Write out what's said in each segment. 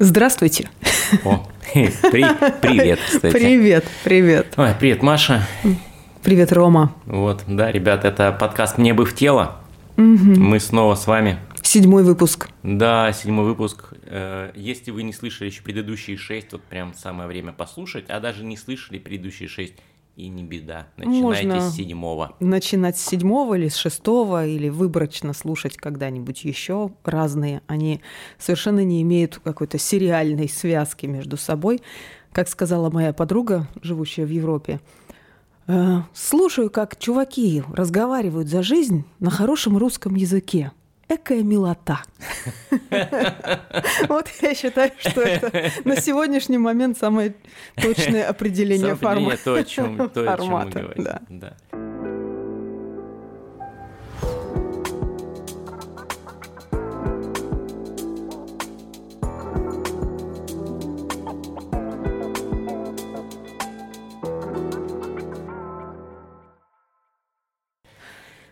Здравствуйте. О, при, привет, кстати. Привет, привет. Ой, привет, Маша. Привет, Рома. Вот, да, ребят, это подкаст «Мне бы в тело». Угу. Мы снова с вами. Седьмой выпуск. Да, седьмой выпуск. Э, если вы не слышали еще предыдущие шесть, вот прям самое время послушать, а даже не слышали предыдущие шесть, и не беда. Начинайте Можно с седьмого. Начинать с седьмого или с шестого, или выборочно слушать когда-нибудь еще разные. Они совершенно не имеют какой-то сериальной связки между собой. Как сказала моя подруга, живущая в Европе, «Э, слушаю, как чуваки разговаривают за жизнь на хорошем русском языке экая милота. Вот я считаю, что это на сегодняшний момент самое точное определение формата. То, о чем мы говорим.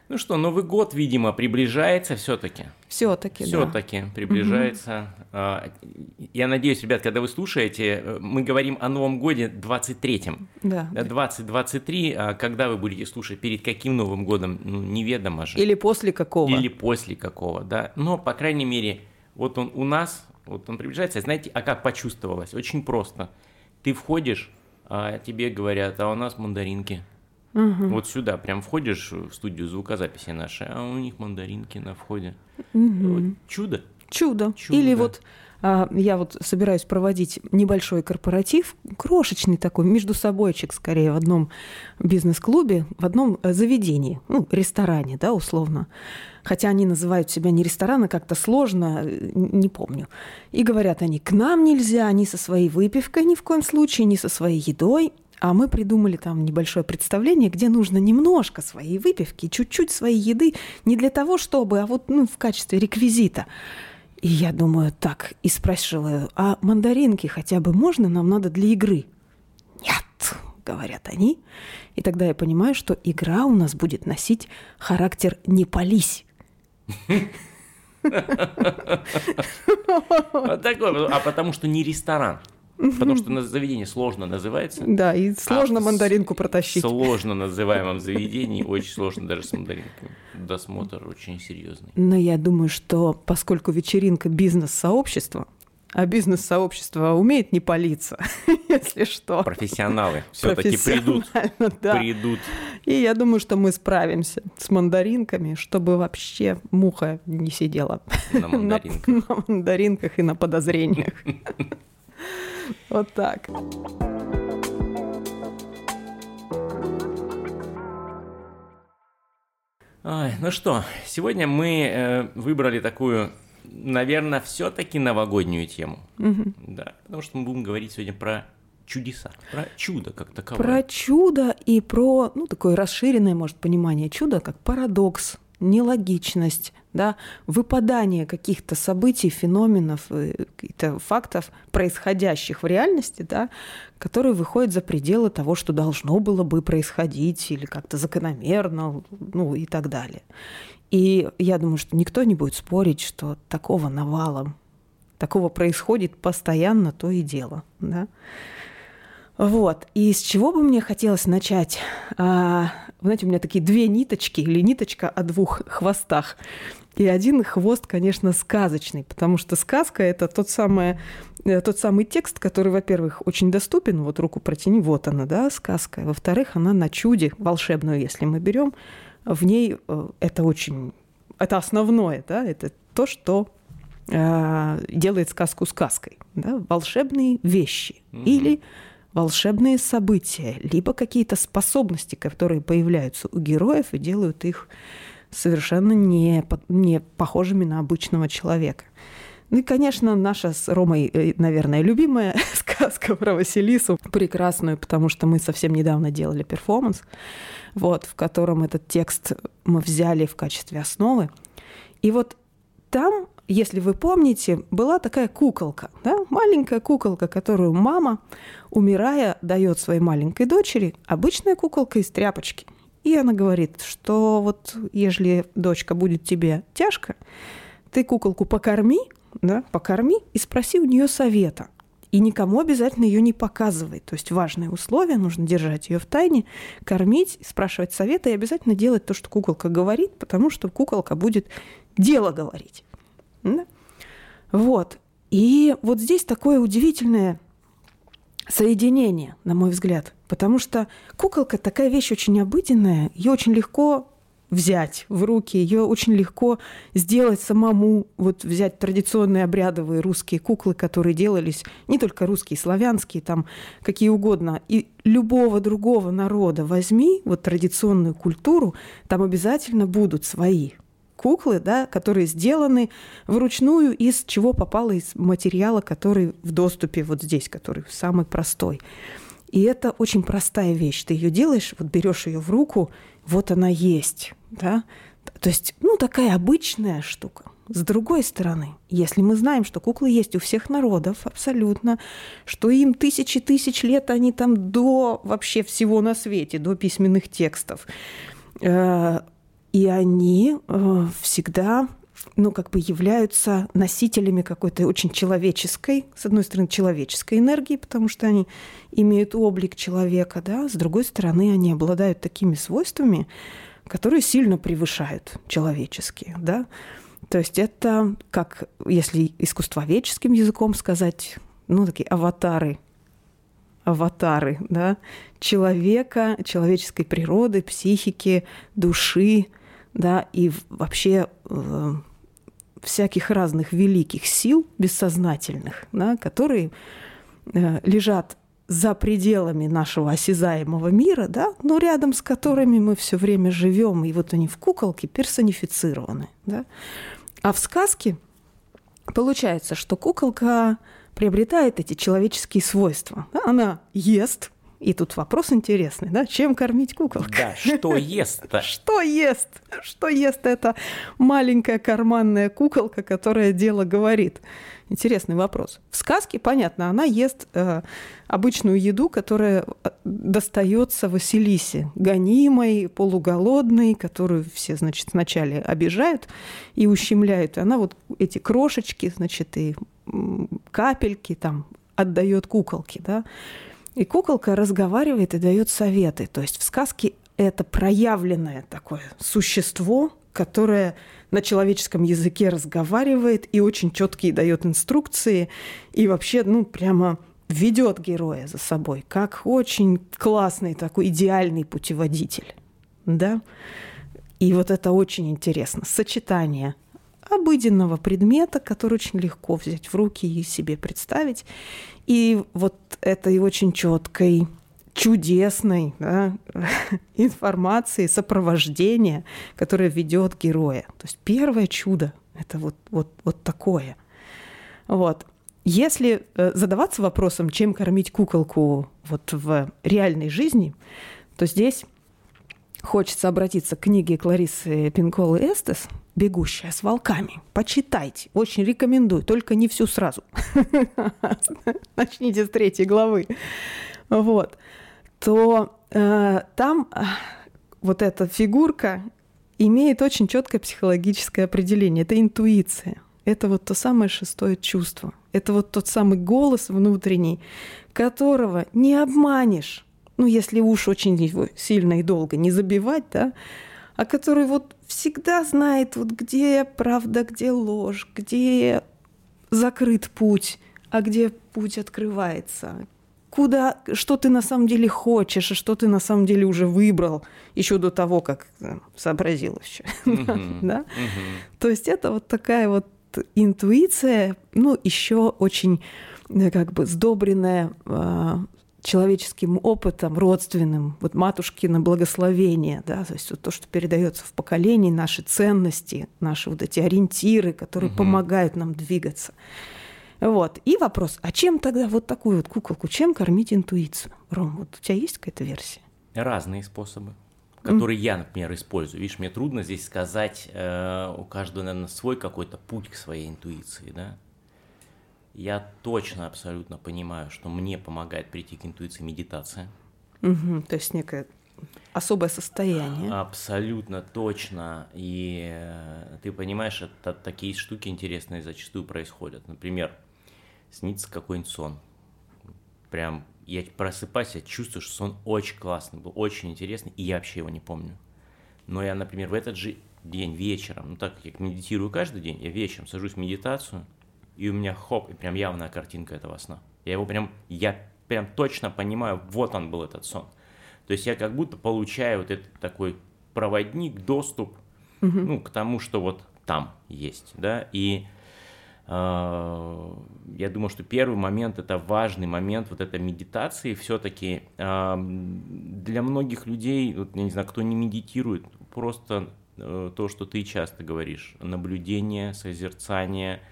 Ну что, Новый год, видимо, приближается все-таки. Все-таки, Все-таки да. приближается. Угу. Я надеюсь, ребят, когда вы слушаете, э, мы говорим о Новом годе 23-м. Да. 2023, а когда вы будете слушать, перед каким Новым годом, ну, неведомо же. Или после какого. Или после какого, да. Но, по крайней мере, вот он у нас, вот он приближается. Знаете, а как почувствовалось? Очень просто. Ты входишь, а тебе говорят, а у нас мандаринки. Угу. Вот сюда прям входишь в студию звукозаписи наши, а у них мандаринки на входе. Угу. Вот чудо. Чудо. Чудо. Или вот а, я вот собираюсь проводить небольшой корпоратив, крошечный такой, между собойчик скорее, в одном бизнес-клубе, в одном э, заведении, ну, ресторане, да, условно. Хотя они называют себя не ресторан, а как-то сложно, э, не помню. И говорят они, к нам нельзя ни со своей выпивкой ни в коем случае, ни со своей едой. А мы придумали там небольшое представление, где нужно немножко своей выпивки, чуть-чуть своей еды, не для того, чтобы, а вот ну, в качестве реквизита. И я думаю, так, и спрашиваю, а мандаринки хотя бы можно, нам надо для игры? Нет, говорят они. И тогда я понимаю, что игра у нас будет носить характер «не пались». А потому что не ресторан. Потому что на заведение сложно называется. Да, и сложно а мандаринку протащить. Сложно называемом заведении, очень сложно даже с мандаринками. Досмотр очень серьезный. Но я думаю, что поскольку вечеринка бизнес-сообщества, а бизнес-сообщество умеет не палиться, если что. Профессионалы все-таки придут. Да. Придут. И я думаю, что мы справимся с мандаринками, чтобы вообще муха не сидела на мандаринках, на, на мандаринках и на подозрениях. Вот так. Ой, ну что, сегодня мы э, выбрали такую, наверное, все-таки новогоднюю тему. Угу. Да, потому что мы будем говорить сегодня про чудеса, про чудо как таковое. Про чудо и про, ну, такое расширенное, может, понимание чуда, как парадокс, нелогичность, да, выпадание каких-то событий, феноменов, э, каких-то фактов, происходящих в реальности, да, которые выходят за пределы того, что должно было бы происходить или как-то закономерно, ну и так далее. И я думаю, что никто не будет спорить, что такого навала, такого происходит постоянно то и дело. Да? Вот. И с чего бы мне хотелось начать? А, знаете, у меня такие две ниточки или ниточка о двух хвостах. И один хвост, конечно, сказочный, потому что сказка — это тот самый, э, тот самый текст, который, во-первых, очень доступен, вот руку протяни, вот она, да, сказка. Во-вторых, она на чуде, волшебную, если мы берем, в ней э, это очень, это основное, да, это то, что э, делает сказку сказкой, да, волшебные вещи mm-hmm. или волшебные события, либо какие-то способности, которые появляются у героев и делают их совершенно не, не похожими на обычного человека. Ну и, конечно, наша с Ромой, э, наверное, любимая сказка про Василису, прекрасную, потому что мы совсем недавно делали перформанс, вот, в котором этот текст мы взяли в качестве основы. И вот там если вы помните, была такая куколка, да? маленькая куколка, которую мама, умирая, дает своей маленькой дочери, обычная куколка из тряпочки. И она говорит, что вот если дочка будет тебе тяжко, ты куколку покорми, да, покорми и спроси у нее совета. И никому обязательно ее не показывай. То есть важное условие, нужно держать ее в тайне, кормить, спрашивать совета и обязательно делать то, что куколка говорит, потому что куколка будет дело говорить. Да? Вот. И вот здесь такое удивительное соединение, на мой взгляд. Потому что куколка такая вещь очень обыденная, ее очень легко взять в руки, ее очень легко сделать самому, вот взять традиционные обрядовые русские куклы, которые делались не только русские, славянские, там какие угодно, и любого другого народа возьми, вот традиционную культуру, там обязательно будут свои куклы, да, которые сделаны вручную из чего попало из материала, который в доступе вот здесь, который самый простой. И это очень простая вещь. Ты ее делаешь, вот берешь ее в руку, вот она есть, да. То есть, ну, такая обычная штука. С другой стороны, если мы знаем, что куклы есть у всех народов абсолютно, что им тысячи тысяч лет, они там до вообще всего на свете, до письменных текстов, э, и они э, всегда ну, как бы являются носителями какой-то очень человеческой, с одной стороны, человеческой энергии, потому что они имеют облик человека, да, с другой стороны, они обладают такими свойствами, которые сильно превышают человеческие, да. То есть это, как если искусствоведческим языком сказать, ну, такие аватары аватары да, человека, человеческой природы, психики, души, да, и вообще э, всяких разных великих сил бессознательных, да, которые э, лежат за пределами нашего осязаемого мира, да, но рядом с которыми мы все время живем, и вот они в куколке персонифицированы. Да. А в сказке получается, что куколка приобретает эти человеческие свойства. Она ест, и тут вопрос интересный, да? Чем кормить куколок? Да, что ест-то? Что ест? Что ест эта маленькая карманная куколка, которая дело говорит? Интересный вопрос. В сказке, понятно, она ест э, обычную еду, которая э, достается Василисе, гонимой, полуголодной, которую все, значит, вначале обижают и ущемляют. И она вот эти крошечки, значит, и капельки там отдает куколке, да. И куколка разговаривает и дает советы. То есть в сказке это проявленное такое существо, которое на человеческом языке разговаривает и очень четкие дает инструкции, и вообще, ну, прямо ведет героя за собой, как очень классный такой идеальный путеводитель. Да? И вот это очень интересно. Сочетание обыденного предмета, который очень легко взять в руки и себе представить. И вот этой очень четкой, чудесной да, информации, сопровождения, которое ведет героя. То есть первое чудо – это вот, вот, вот такое. Вот. Если э, задаваться вопросом, чем кормить куколку вот в реальной жизни, то здесь хочется обратиться к книге Кларисы Пинколы Эстес «Бегущая с волками». Почитайте, очень рекомендую, только не всю сразу. Начните с третьей главы. Вот. То э, там э, вот эта фигурка имеет очень четкое психологическое определение. Это интуиция. Это вот то самое шестое чувство. Это вот тот самый голос внутренний, которого не обманешь ну, если уж очень сильно и долго не забивать, да, а который вот всегда знает, вот где правда, где ложь, где закрыт путь, а где путь открывается, куда, что ты на самом деле хочешь, и что ты на самом деле уже выбрал еще до того, как э, сообразил еще. То есть это вот такая вот интуиция, ну, еще очень э, как бы сдобренная а, человеческим опытом, родственным, вот матушкино благословение, да, то есть вот то, что передается в поколении, наши ценности, наши вот эти ориентиры, которые угу. помогают нам двигаться. Вот. И вопрос, а чем тогда вот такую вот куколку, чем кормить интуицию? Ром, вот у тебя есть какая-то версия? Разные способы, которые mm. я, например, использую. Видишь, мне трудно здесь сказать, э, у каждого, наверное, свой какой-то путь к своей интуиции, да я точно абсолютно понимаю, что мне помогает прийти к интуиции медитация. Угу, то есть некое особое состояние. Абсолютно точно. И э, ты понимаешь, это такие штуки интересные зачастую происходят. Например, снится какой-нибудь сон. Прям я просыпаюсь, я чувствую, что сон очень классный был, очень интересный, и я вообще его не помню. Но я, например, в этот же день вечером, ну так как я медитирую каждый день, я вечером сажусь в медитацию, и у меня хоп, и прям явная картинка этого сна. Я его прям, я прям точно понимаю, вот он был этот сон. То есть я как будто получаю вот этот такой проводник, доступ, угу. ну, к тому, что вот там есть, да, и э, я думаю, что первый момент, это важный момент вот этой медитации, все-таки э, для многих людей, вот, я не знаю, кто не медитирует, просто э, то, что ты часто говоришь, наблюдение, созерцание,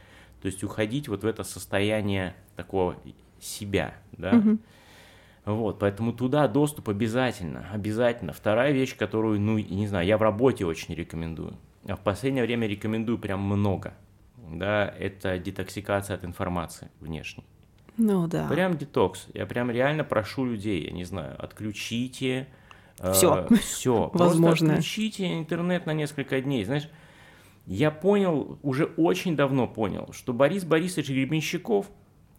то есть уходить вот в это состояние такого себя, да, угу. Вот, поэтому туда доступ обязательно, обязательно. Вторая вещь, которую, ну, не знаю, я в работе очень рекомендую, а в последнее время рекомендую прям много, да, это детоксикация от информации внешней. Ну да. Прям детокс. Я прям реально прошу людей, я не знаю, отключите все, э, все. возможно. отключите интернет на несколько дней. Знаешь, я понял, уже очень давно понял, что Борис Борисович Гребенщиков,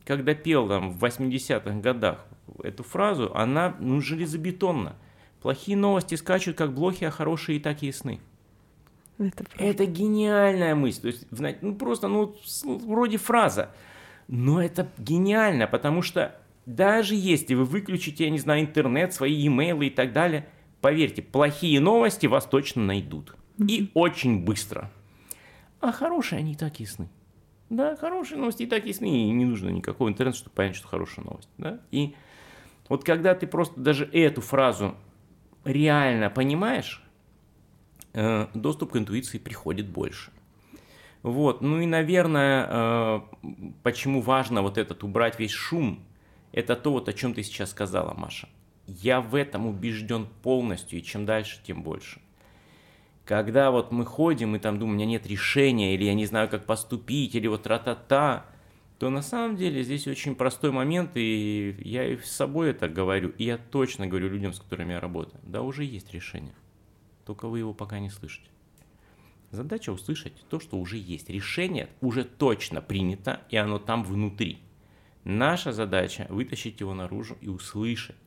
когда пел там в 80-х годах эту фразу, она ну, железобетонна. Плохие новости скачут, как блохи, а хорошие и такие сны. Это, это гениальная мысль. То есть, ну просто, ну, вроде фраза. Но это гениально, потому что даже если вы выключите, я не знаю, интернет, свои имейлы и так далее, поверьте, плохие новости вас точно найдут. И очень быстро. А хорошие они и так ясны. Да, хорошие новости и так ясны. И не нужно никакого интернета, чтобы понять, что хорошая новость. Да? И вот когда ты просто даже эту фразу реально понимаешь, э, доступ к интуиции приходит больше. Вот, ну и, наверное, э, почему важно вот этот убрать весь шум, это то, вот о чем ты сейчас сказала, Маша. Я в этом убежден полностью, и чем дальше, тем больше. Когда вот мы ходим и там думаем, у меня нет решения, или я не знаю, как поступить, или вот тра-та-та, то на самом деле здесь очень простой момент, и я и с собой это говорю, и я точно говорю людям, с которыми я работаю. Да, уже есть решение, только вы его пока не слышите. Задача услышать то, что уже есть. Решение уже точно принято, и оно там внутри. Наша задача вытащить его наружу и услышать.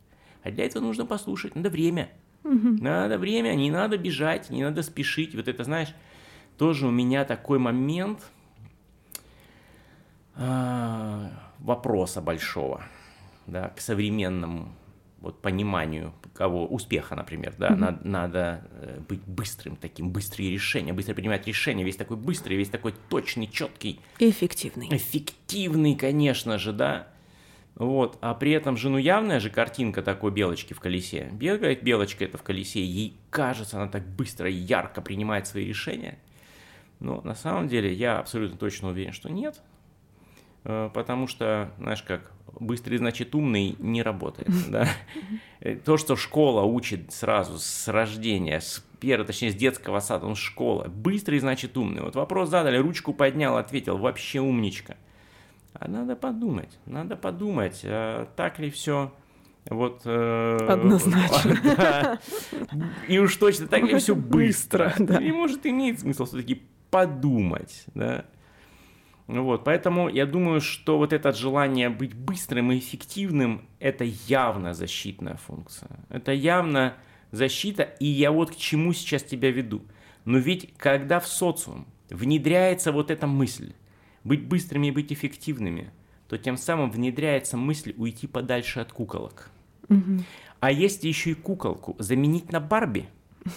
А для этого нужно послушать, надо время. Угу. Надо время, не надо бежать, не надо спешить. Вот это, знаешь, тоже у меня такой момент – а, вопроса большого, да, к современному вот пониманию кого успеха, например, да, mm-hmm. надо, надо э, быть быстрым таким, быстрые решения, быстро принимать решения, весь такой быстрый, весь такой точный, четкий, эффективный, эффективный, конечно же, да, вот, а при этом же, ну, явная же картинка такой белочки в колесе. Бегает белочка это в колесе, ей кажется, она так быстро и ярко принимает свои решения. Но на самом деле я абсолютно точно уверен, что нет. Э, потому что, знаешь как, быстрый значит умный не работает. Да? Э, то, что школа учит сразу с рождения, с первого, точнее, с детского сада, он школа. Быстрый значит умный. Вот вопрос задали, ручку поднял, ответил, вообще умничка. А надо подумать, надо подумать, а так ли все вот э, однозначно. Да. И уж точно так ли все быстро. Да. И может имеет смысл все-таки подумать, да. Вот, поэтому я думаю, что вот это желание быть быстрым и эффективным – это явно защитная функция. Это явно защита, и я вот к чему сейчас тебя веду. Но ведь когда в социум внедряется вот эта мысль быть быстрыми и быть эффективными, то тем самым внедряется мысль уйти подальше от куколок. Угу. А если еще и куколку заменить на Барби,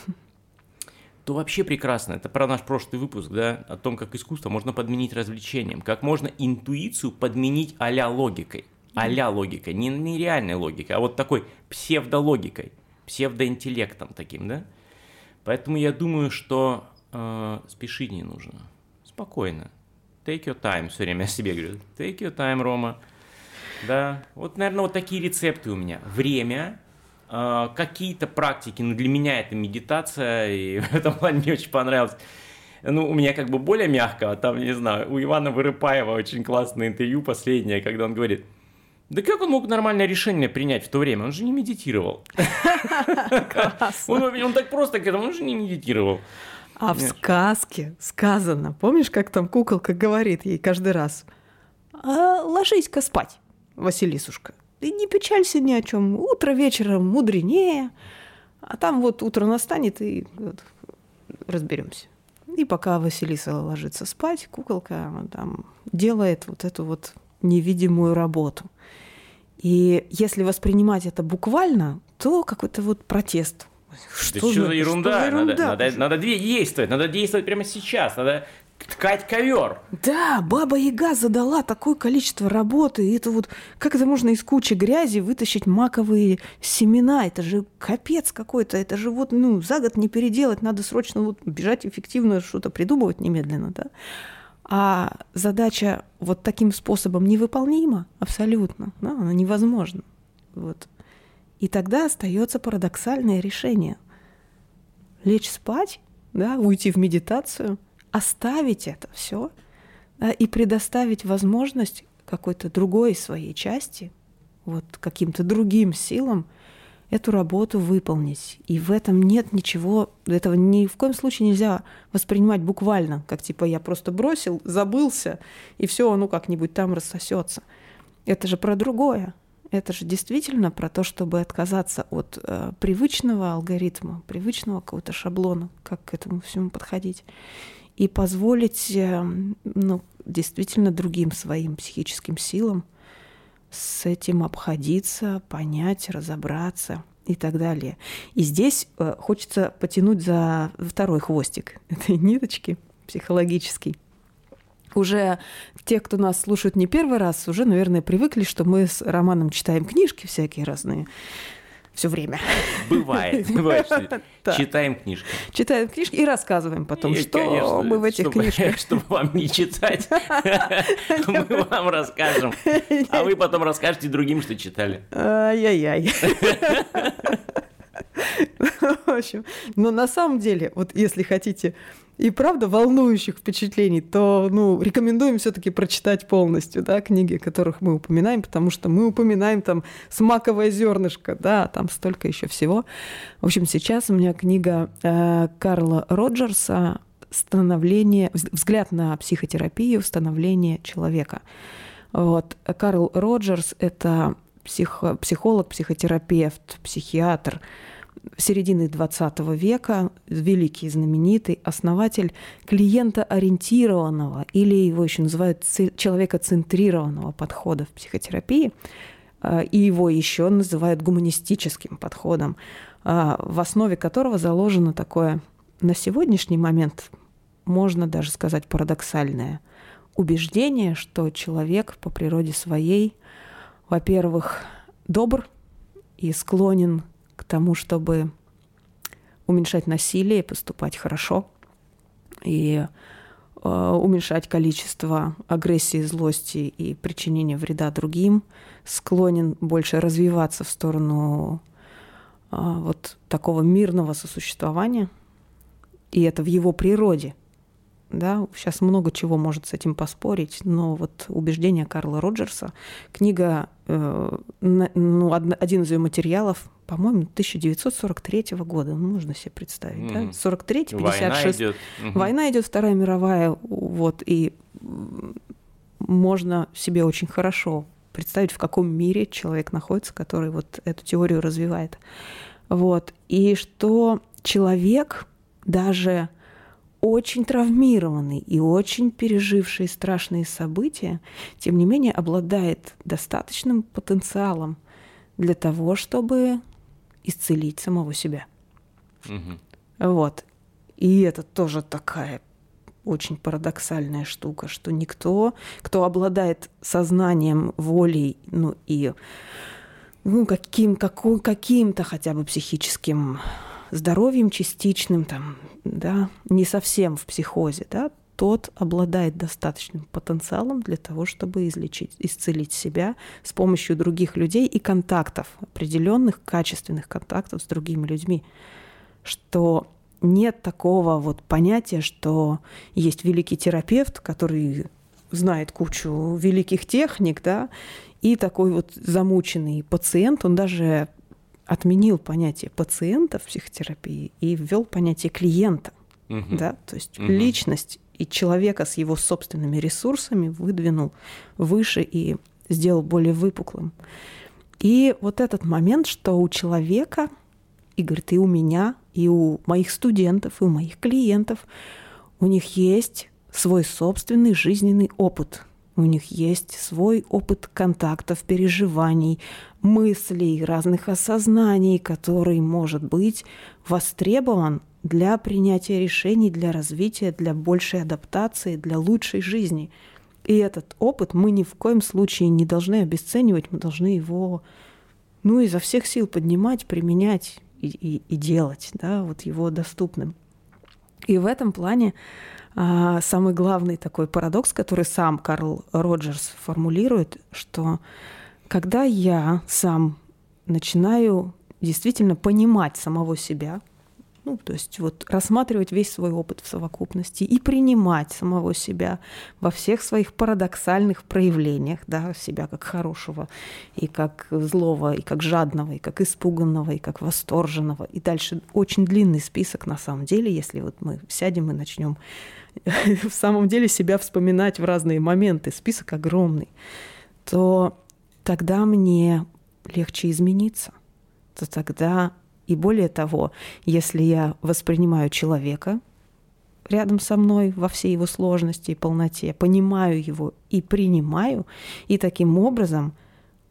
то вообще прекрасно. Это про наш прошлый выпуск, да, о том, как искусство можно подменить развлечением, как можно интуицию подменить а-ля логикой. А-ля логикой, не, не реальной логикой, а вот такой псевдологикой, псевдоинтеллектом таким, да. Поэтому я думаю, что э, спешить не нужно. Спокойно. Take your time, все время я себе говорю. Take your time, Рома. Да, вот, наверное, вот такие рецепты у меня. Время, а, какие-то практики, ну для меня это медитация, и в этом плане мне очень понравилось. Ну, у меня как бы более мягко, а там, не знаю, у Ивана Вырыпаева очень классное интервью последнее, когда он говорит, Да как он мог нормальное решение принять в то время? Он же не медитировал. Он, он так просто к этому, он же не медитировал. А в сказке сказано, помнишь, как там куколка говорит ей каждый раз, а, ложись-ка спать, Василисушка, ты не печалься ни о чем, утро вечером мудренее, а там вот утро настанет и вот, разберемся. И пока Василиса ложится спать, куколка там делает вот эту вот невидимую работу. И если воспринимать это буквально, то какой-то вот протест что, да что за ерунда? Что за ерунда? Надо, надо, надо действовать, надо действовать прямо сейчас, надо ткать ковер. Да, баба Яга задала такое количество работы. И это вот как это можно из кучи грязи вытащить маковые семена? Это же капец какой-то. Это же вот ну за год не переделать, надо срочно вот бежать эффективно что-то придумывать немедленно, да? А задача вот таким способом невыполнима абсолютно, да, она невозможна. Вот. И тогда остается парадоксальное решение. Лечь спать, да, уйти в медитацию, оставить это все да, и предоставить возможность какой-то другой своей части, вот каким-то другим силам эту работу выполнить. И в этом нет ничего, этого ни в коем случае нельзя воспринимать буквально, как типа я просто бросил, забылся, и все, ну как-нибудь там рассосется. Это же про другое. Это же действительно про то, чтобы отказаться от э, привычного алгоритма, привычного какого-то шаблона, как к этому всему подходить, и позволить э, ну, действительно другим своим психическим силам с этим обходиться, понять, разобраться и так далее. И здесь э, хочется потянуть за второй хвостик этой ниточки психологический уже те, кто нас слушают не первый раз, уже, наверное, привыкли, что мы с Романом читаем книжки всякие разные все время. Бывает, бывает, да. читаем книжки. Читаем книжки и рассказываем потом, и, что конечно, мы в этих чтобы, книжках. Чтобы вам не читать, мы вам расскажем. А вы потом расскажете другим, что читали. Ай-яй-яй. В общем, но на самом деле, вот если хотите и правда волнующих впечатлений, то ну, рекомендуем все-таки прочитать полностью да, книги, которых мы упоминаем, потому что мы упоминаем там смаковое зернышко, да, там столько еще всего. В общем, сейчас у меня книга э, Карла Роджерса «Становление, взгляд на психотерапию, становление человека». Вот. Карл Роджерс – это психо, психолог, психотерапевт, психиатр, середины 20 века, великий знаменитый основатель клиентоориентированного, или его еще называют человекоцентрированного подхода в психотерапии, а, и его еще называют гуманистическим подходом, а, в основе которого заложено такое на сегодняшний момент, можно даже сказать, парадоксальное убеждение, что человек по природе своей, во-первых, добр и склонен к тому, чтобы уменьшать насилие, поступать хорошо и э, уменьшать количество агрессии, злости и причинения вреда другим, склонен больше развиваться в сторону э, вот такого мирного сосуществования, и это в его природе. Да, сейчас много чего может с этим поспорить, но вот убеждение Карла Роджерса, книга, э, ну, один из ее материалов по-моему, 1943 года, ну, можно себе представить, mm. да? 43 56 Война идет. Угу. Война идет, Вторая мировая, вот, и можно себе очень хорошо представить, в каком мире человек находится, который вот эту теорию развивает. Вот. И что человек, даже очень травмированный и очень переживший страшные события, тем не менее обладает достаточным потенциалом для того, чтобы исцелить самого себя. Угу. Вот. И это тоже такая очень парадоксальная штука, что никто, кто обладает сознанием, волей, ну и ну, каким, какой, каким-то хотя бы психическим здоровьем частичным, там, да, не совсем в психозе, да, тот обладает достаточным потенциалом для того, чтобы излечить, исцелить себя с помощью других людей и контактов, определенных качественных контактов с другими людьми. Что нет такого вот понятия, что есть великий терапевт, который знает кучу великих техник, да, И такой вот замученный пациент, он даже отменил понятие пациента в психотерапии и ввел понятие клиента. Угу. Да? То есть угу. личность и человека с его собственными ресурсами выдвинул выше и сделал более выпуклым. И вот этот момент, что у человека, и говорит, и у меня, и у моих студентов, и у моих клиентов, у них есть свой собственный жизненный опыт. У них есть свой опыт контактов, переживаний, мыслей, разных осознаний, который может быть востребован для принятия решений, для развития, для большей адаптации, для лучшей жизни. И этот опыт мы ни в коем случае не должны обесценивать, мы должны его ну, изо всех сил поднимать, применять и, и, и делать, да, вот его доступным. И в этом плане самый главный такой парадокс, который сам Карл Роджерс формулирует, что когда я сам начинаю действительно понимать самого себя, ну, то есть вот рассматривать весь свой опыт в совокупности и принимать самого себя во всех своих парадоксальных проявлениях, да, себя как хорошего, и как злого, и как жадного, и как испуганного, и как восторженного. И дальше очень длинный список на самом деле, если вот мы сядем и начнем в самом деле себя вспоминать в разные моменты, список огромный, то тогда мне легче измениться, то тогда и более того, если я воспринимаю человека рядом со мной во всей его сложности и полноте, понимаю его и принимаю, и таким образом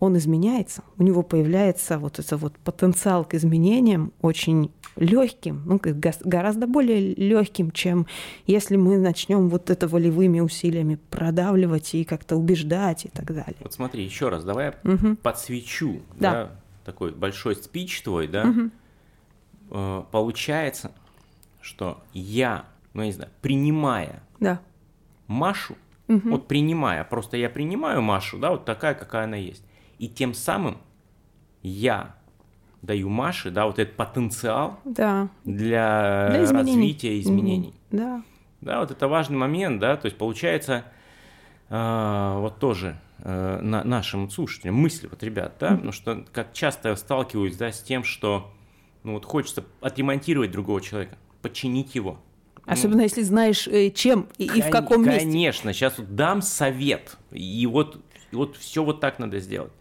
он изменяется, у него появляется вот это вот потенциал к изменениям очень легким, ну, гораздо более легким, чем если мы начнем вот это волевыми усилиями продавливать и как-то убеждать и так далее. Вот смотри, еще раз, давай я угу. подсвечу, да. да, такой большой спич твой, да, угу. Э, получается, что я, ну, я не знаю, принимая да. Машу, угу. вот принимая, просто я принимаю Машу, да, вот такая, какая она есть, и тем самым я даю Маше, да, вот этот потенциал да. для, для изменений. развития изменений. Да. Да, вот это важный момент, да, то есть получается, э, вот тоже э, на, нашим слушателям мысли, вот, ребят, да, потому что как часто сталкиваюсь, да, с тем, что ну вот хочется отремонтировать другого человека, починить его. Особенно ну, если знаешь, э, чем и, кон- и в каком месте. Конечно, сейчас вот дам совет, и вот, и вот все вот так надо сделать.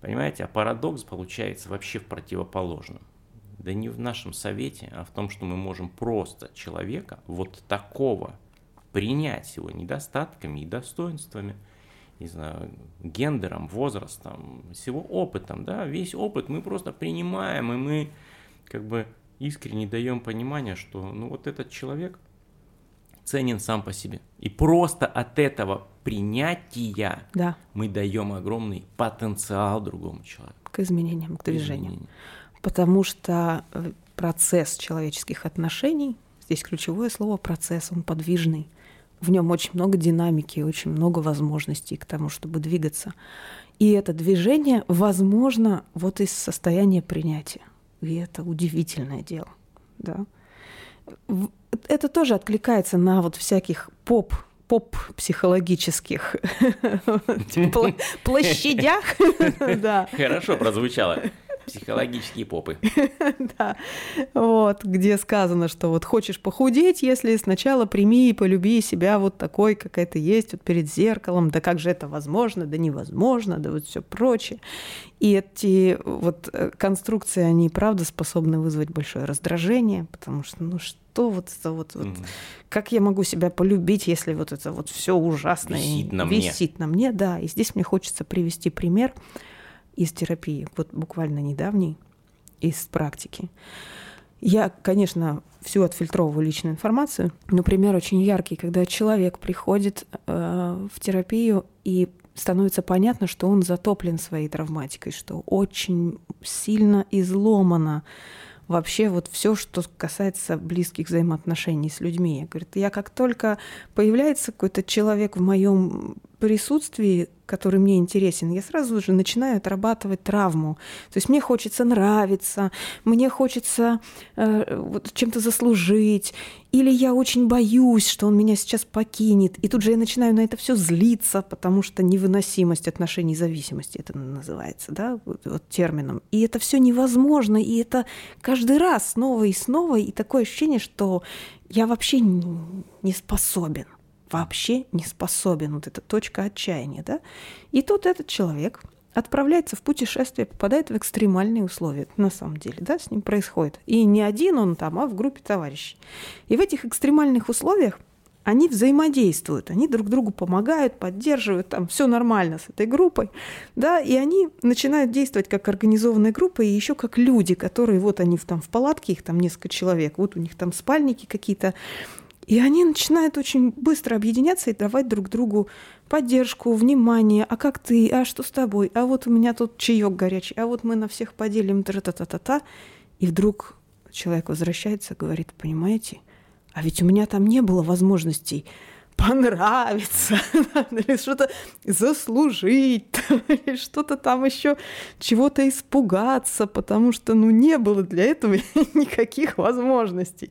Понимаете, а парадокс получается вообще в противоположном. Да не в нашем совете, а в том, что мы можем просто человека вот такого принять с его недостатками и достоинствами, не знаю, гендером, возрастом, с его опытом, да, весь опыт мы просто принимаем, и мы как бы искренне даем понимание, что ну вот этот человек ценен сам по себе. И просто от этого принятия да. мы даем огромный потенциал другому человеку. К изменениям, к движениям. Изменениям. Потому что э, процесс человеческих отношений, здесь ключевое слово процесс, он подвижный. В нем очень много динамики, очень много возможностей к тому, чтобы двигаться. И это движение возможно вот из состояния принятия. И это удивительное дело. Да. Это тоже откликается на вот всяких поп поп-психологических площадях. Хорошо прозвучало. Психологические попы. да. Вот, где сказано, что вот хочешь похудеть, если сначала прими и полюби себя вот такой, какая ты есть, вот перед зеркалом, да как же это возможно, да невозможно, да вот все прочее. И эти вот э, конструкции, они правда способны вызвать большое раздражение, потому что, ну что вот это вот, вот mm. как я могу себя полюбить, если вот это вот все ужасное висит на висит мне. на мне, да. И здесь мне хочется привести пример из терапии, вот буквально недавний, из практики. Я, конечно, всю отфильтровываю личную информацию. Например, очень яркий, когда человек приходит э, в терапию и становится понятно, что он затоплен своей травматикой, что очень сильно изломано вообще вот все, что касается близких взаимоотношений с людьми. Я говорю, я как только появляется какой-то человек в моем присутствии, который мне интересен, я сразу же начинаю отрабатывать травму. То есть мне хочется нравиться, мне хочется э, вот, чем-то заслужить, или я очень боюсь, что он меня сейчас покинет. И тут же я начинаю на это все злиться, потому что невыносимость отношений зависимости это называется, да, вот, вот термином. И это все невозможно, и это каждый раз снова и снова, и такое ощущение, что я вообще не способен вообще не способен. Вот эта точка отчаяния, да? И тут этот человек отправляется в путешествие, попадает в экстремальные условия, на самом деле, да, с ним происходит. И не один он там, а в группе товарищей. И в этих экстремальных условиях они взаимодействуют, они друг другу помогают, поддерживают, там все нормально с этой группой, да, и они начинают действовать как организованная группа и еще как люди, которые вот они там в палатке, их там несколько человек, вот у них там спальники какие-то, и они начинают очень быстро объединяться и давать друг другу поддержку, внимание. А как ты? А что с тобой? А вот у меня тут чаек горячий. А вот мы на всех поделим. Та-та-та-та-та. И вдруг человек возвращается, говорит, понимаете, а ведь у меня там не было возможностей понравиться, или что-то заслужить, или что-то там еще чего-то испугаться, потому что ну не было для этого никаких возможностей.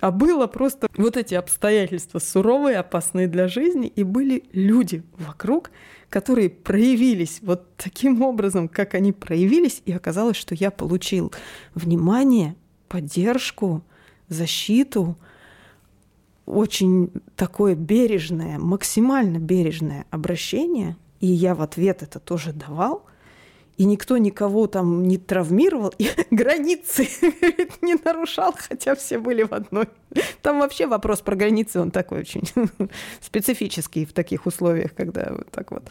А было просто вот эти обстоятельства суровые, опасные для жизни, и были люди вокруг, которые проявились вот таким образом, как они проявились, и оказалось, что я получил внимание, поддержку, защиту, очень такое бережное, максимально бережное обращение, и я в ответ это тоже давал – и никто никого там не травмировал, и границы не нарушал, хотя все были в одной. Там вообще вопрос про границы, он такой очень специфический в таких условиях, когда вот так вот.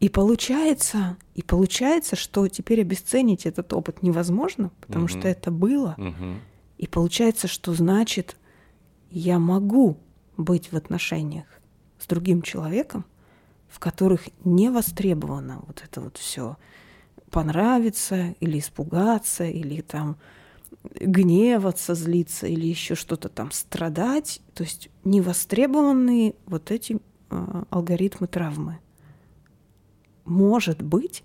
И получается, и получается, что теперь обесценить этот опыт невозможно, потому угу. что это было. Угу. И получается, что значит, я могу быть в отношениях с другим человеком, в которых не востребовано вот это вот все понравиться или испугаться, или там гневаться, злиться, или еще что-то там страдать. То есть невостребованные вот эти э, алгоритмы травмы. Может быть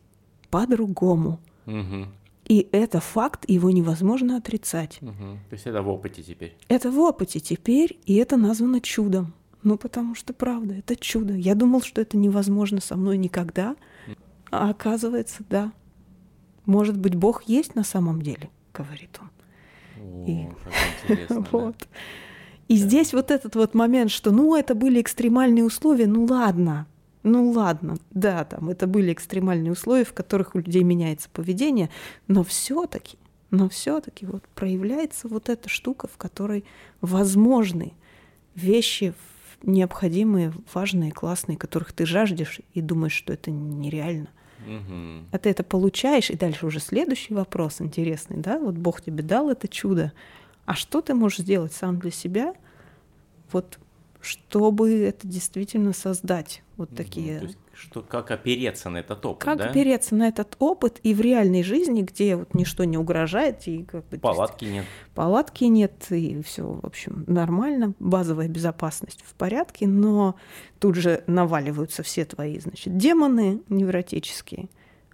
по-другому. Угу. И это факт, его невозможно отрицать. Угу. То есть это в опыте теперь. Это в опыте теперь, и это названо чудом. Ну, потому что правда, это чудо. Я думал, что это невозможно со мной никогда, а оказывается, да. Может быть, Бог есть на самом деле, говорит он. О, и... вот. Да. И да. здесь вот этот вот момент, что ну это были экстремальные условия, ну ладно, ну ладно, да, там это были экстремальные условия, в которых у людей меняется поведение, но все-таки, но все-таки вот проявляется вот эта штука, в которой возможны вещи необходимые, важные, классные, которых ты жаждешь и думаешь, что это нереально. Угу. А ты это получаешь, и дальше уже следующий вопрос интересный, да? Вот Бог тебе дал это чудо, а что ты можешь сделать сам для себя, вот чтобы это действительно создать вот такие. То есть, что как опереться на этот опыт, как да? опереться на этот опыт и в реальной жизни, где вот ничто не угрожает и как бы палатки нет, палатки нет и все в общем нормально, базовая безопасность в порядке, но тут же наваливаются все твои значит демоны невротические.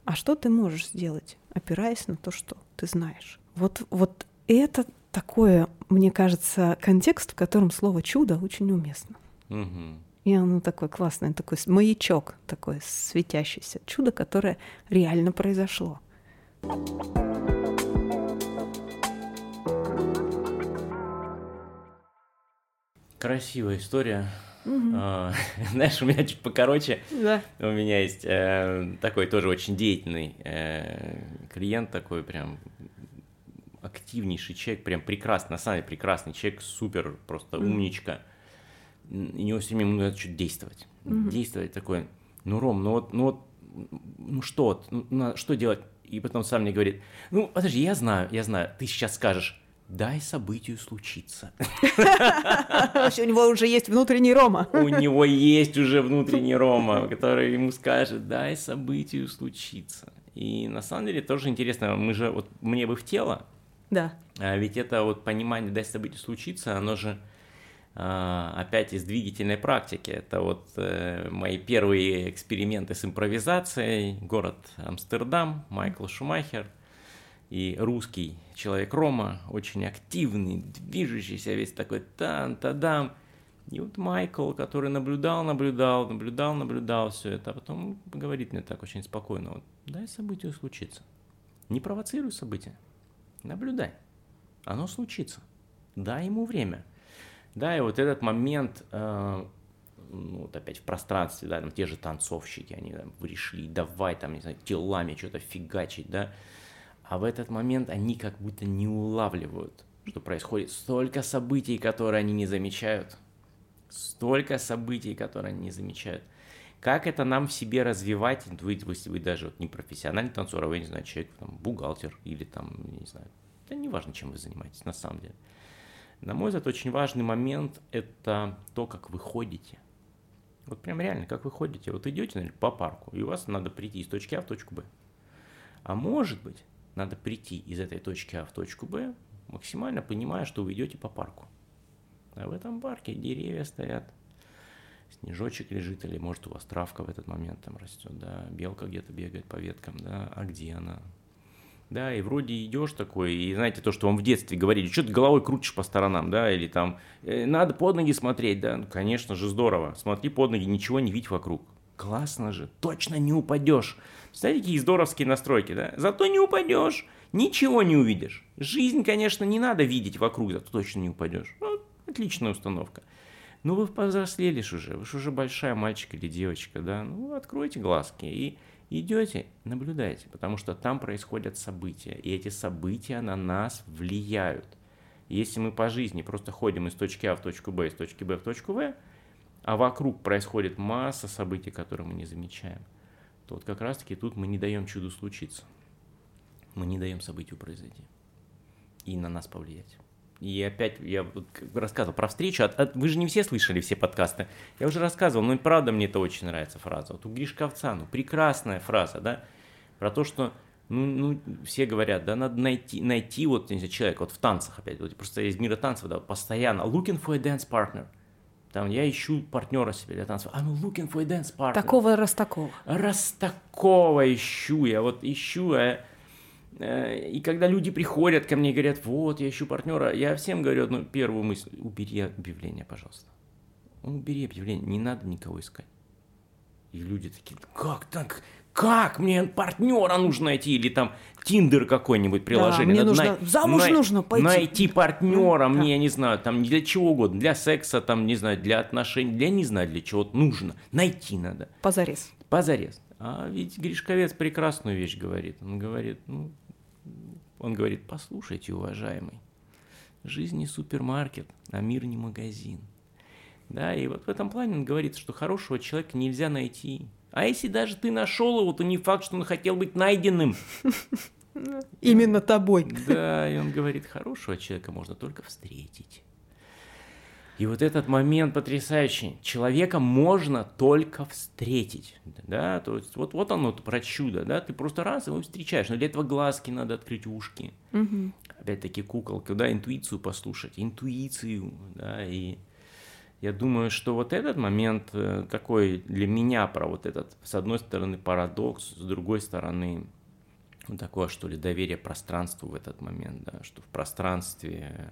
А что ты можешь сделать, опираясь на то, что ты знаешь? Вот вот это такое, мне кажется, контекст, в котором слово чудо очень уместно. Угу. И оно такое классное, такой маячок, такое светящееся чудо, которое реально произошло. Красивая история. Угу. Знаешь, у меня чуть покороче. Да. У меня есть э, такой тоже очень деятельный э, клиент, такой прям активнейший человек, прям прекрасный, на самом деле прекрасный человек, супер, просто mm. умничка и у него все время надо что-то действовать. Угу. Действовать такое, ну, Ром, ну вот, ну вот, ну что, ну, на, что делать? И потом сам мне говорит, ну, подожди, я знаю, я знаю, ты сейчас скажешь, дай событию случиться. У него уже есть внутренний Рома. У него есть уже внутренний Рома, который ему скажет, дай событию случиться. И на самом деле тоже интересно, мы же, вот мне бы в тело, да. а ведь это вот понимание, дай событию случиться, оно же а, опять из двигательной практики. Это вот э, мои первые эксперименты с импровизацией. Город Амстердам, Майкл Шумахер и русский человек Рома, очень активный, движущийся, весь такой тан-тадам. И вот Майкл, который наблюдал, наблюдал, наблюдал, наблюдал все это, а потом говорит мне так очень спокойно, вот, дай событию случиться. Не провоцируй события, наблюдай. Оно случится. Дай ему время. Да, и вот этот момент, э, ну, вот опять в пространстве, да, там те же танцовщики, они там пришли, давай там, не знаю, телами что-то фигачить, да, а в этот момент они как будто не улавливают, что происходит. Столько событий, которые они не замечают. Столько событий, которые они не замечают. Как это нам в себе развивать, вы, если вы даже вот не профессиональный танцор, а вы, не знаю, человек, там, бухгалтер или там, не знаю, это не важно, чем вы занимаетесь на самом деле. На мой взгляд, очень важный момент – это то, как вы ходите. Вот прям реально, как вы ходите. Вот идете например, по парку, и у вас надо прийти из точки А в точку Б. А может быть, надо прийти из этой точки А в точку Б, максимально понимая, что вы идете по парку. А в этом парке деревья стоят, снежочек лежит, или может у вас травка в этот момент там растет, да, белка где-то бегает по веткам, да, а где она? Да, и вроде идешь такой, и знаете, то, что вам в детстве говорили, что ты головой крутишь по сторонам, да, или там, э, надо под ноги смотреть, да, ну, конечно же, здорово, смотри под ноги, ничего не видь вокруг. Классно же, точно не упадешь. Представляете, какие здоровские настройки, да? Зато не упадешь, ничего не увидишь. Жизнь, конечно, не надо видеть вокруг, зато точно не упадешь. Ну, отличная установка. Ну, вы повзрослели уже, вы же уже большая мальчик или девочка, да? Ну, откройте глазки и идете, наблюдайте, потому что там происходят события, и эти события на нас влияют. Если мы по жизни просто ходим из точки А в точку Б, из точки Б в точку В, а вокруг происходит масса событий, которые мы не замечаем, то вот как раз-таки тут мы не даем чуду случиться. Мы не даем событию произойти и на нас повлиять. И опять я рассказывал про встречу. От, от, вы же не все слышали все подкасты. Я уже рассказывал, но правда мне это очень нравится фраза. Вот у Гришковца, ну прекрасная фраза, да, про то, что ну, ну, все говорят, да, надо найти, найти вот не знаю, человека, вот в танцах опять, вот просто из мира танцев, да, постоянно, looking for a dance partner – там я ищу партнера себе для танцев. I'm looking for a dance partner. Такого раз такого. Раз такого ищу я. Вот ищу. А, э, и когда люди приходят ко мне и говорят, вот, я ищу партнера, я всем говорю одну первую мысль. Убери объявление, пожалуйста. Убери объявление, не надо никого искать. И люди такие, как так? как мне партнера нужно найти, или там Тиндер какой-нибудь приложение. Да, мне нужно, най- замуж най- нужно пойти. Найти партнера да. мне, я не знаю, там для чего угодно, для секса, там, не знаю, для отношений, для не знаю, для чего нужно. Найти надо. Позарез. Позарез. А ведь Гришковец прекрасную вещь говорит. Он говорит, ну, он говорит, послушайте, уважаемый, жизнь не супермаркет, а мир не магазин. Да, и вот в этом плане он говорит, что хорошего человека нельзя найти, а если даже ты нашел его, то не факт, что он хотел быть найденным. Именно тобой. Да, и он говорит, хорошего человека можно только встретить. И вот этот момент потрясающий. Человека можно только встретить. Да, то есть вот, вот оно про чудо, да, ты просто раз его встречаешь, но для этого глазки надо открыть ушки. Угу. Опять-таки куколка, да, интуицию послушать, интуицию, да, и я думаю, что вот этот момент э, такой для меня про вот этот, с одной стороны, парадокс, с другой стороны, ну, такое, что ли, доверие пространству в этот момент, да, что в пространстве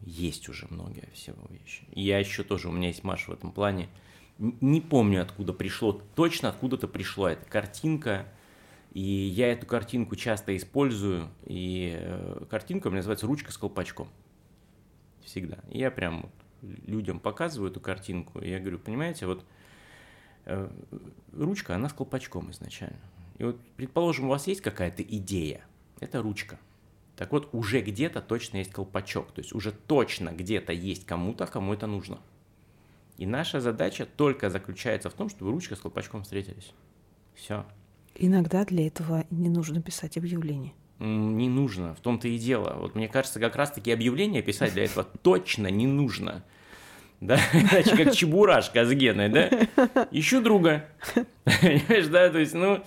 есть уже многие всего вещи. И я еще тоже, у меня есть Маша в этом плане, не помню, откуда пришло, точно откуда-то пришла эта картинка, и я эту картинку часто использую, и э, картинка у меня называется «Ручка с колпачком». Всегда. И я прям людям показываю эту картинку, и я говорю, понимаете, вот э, ручка, она с колпачком изначально. И вот, предположим, у вас есть какая-то идея, это ручка. Так вот, уже где-то точно есть колпачок, то есть уже точно где-то есть кому-то, кому это нужно. И наша задача только заключается в том, чтобы ручка с колпачком встретились. Все. Иногда для этого не нужно писать объявление не нужно, в том-то и дело. Вот мне кажется, как раз-таки объявление писать для этого точно не нужно. Да, иначе как чебурашка с Геной, да? Ищу друга. Понимаешь, да, то есть, ну,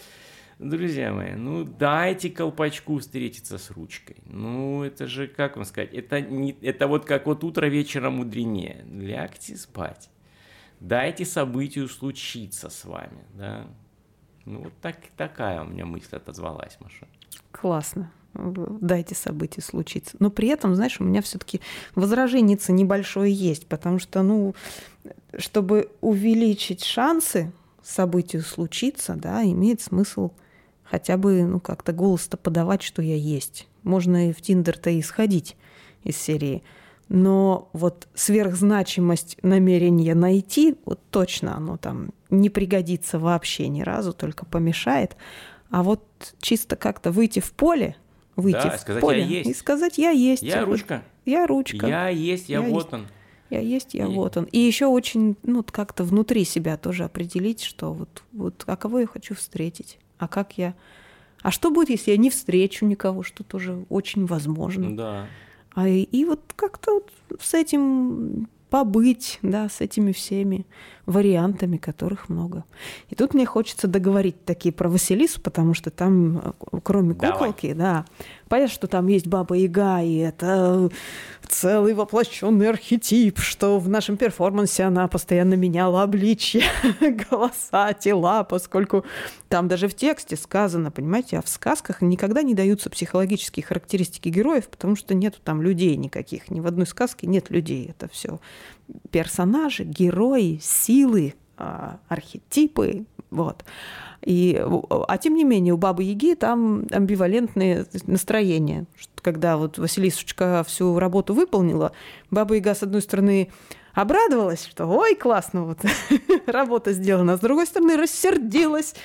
Друзья мои, ну дайте колпачку встретиться с ручкой. Ну это же, как вам сказать, это, не, это вот как вот утро вечера мудренее. Лягте спать. Дайте событию случиться с вами, да. Ну вот так, такая у меня мысль отозвалась, Маша. Классно дайте событию случиться. Но при этом, знаешь, у меня все-таки возражение небольшое есть, потому что, ну, чтобы увеличить шансы событию случиться, да, имеет смысл хотя бы, ну, как-то голос-то подавать, что я есть. Можно и в Тиндер-то и сходить из серии. Но вот сверхзначимость намерения найти, вот точно оно там не пригодится вообще ни разу, только помешает. А вот чисто как-то выйти в поле, выйти да, в сказать, поле я есть. и сказать «я есть». Я ручка. Я ручка. Я есть, я, я вот есть. он. Я есть, я и... вот он. И еще очень, ну, как-то внутри себя тоже определить, что вот, вот, а кого я хочу встретить, а как я... А что будет, если я не встречу никого, что тоже очень возможно. Да. А, и, и вот как-то вот с этим побыть, да, с этими всеми вариантами, которых много. И тут мне хочется договорить такие про Василису, потому что там, э, кроме куколки, Давай. да, понятно, что там есть Баба Яга, и это целый воплощенный архетип, что в нашем перформансе она постоянно меняла обличье, голоса, тела, поскольку там даже в тексте сказано, понимаете, а в сказках никогда не даются психологические характеристики героев, потому что нету там людей никаких. Ни в одной сказке нет людей. Это все персонажи, герои, силы, архетипы. Вот. И, а тем не менее, у Бабы Яги там амбивалентные настроения. Когда вот Василисочка всю работу выполнила, Баба Яга, с одной стороны, обрадовалась, что ой, классно, вот работа сделана, а с другой стороны, рассердилась,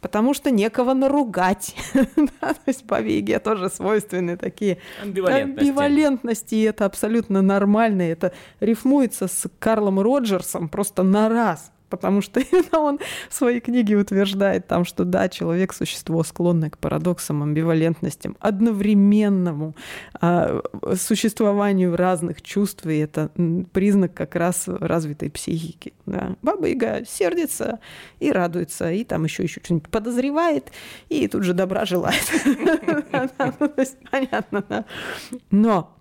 потому что некого наругать. то есть Бабе Яге тоже свойственны такие амбивалентности. амбивалентности, и это абсолютно нормально, это рифмуется с Карлом Роджерсом просто на раз потому что он в своей книге утверждает там, что да, человек – существо, склонное к парадоксам, амбивалентностям, одновременному а, существованию разных чувств, и это признак как раз развитой психики. Да. Баба Яга сердится и радуется, и там еще еще что-нибудь подозревает, и тут же добра желает. Понятно, да. Но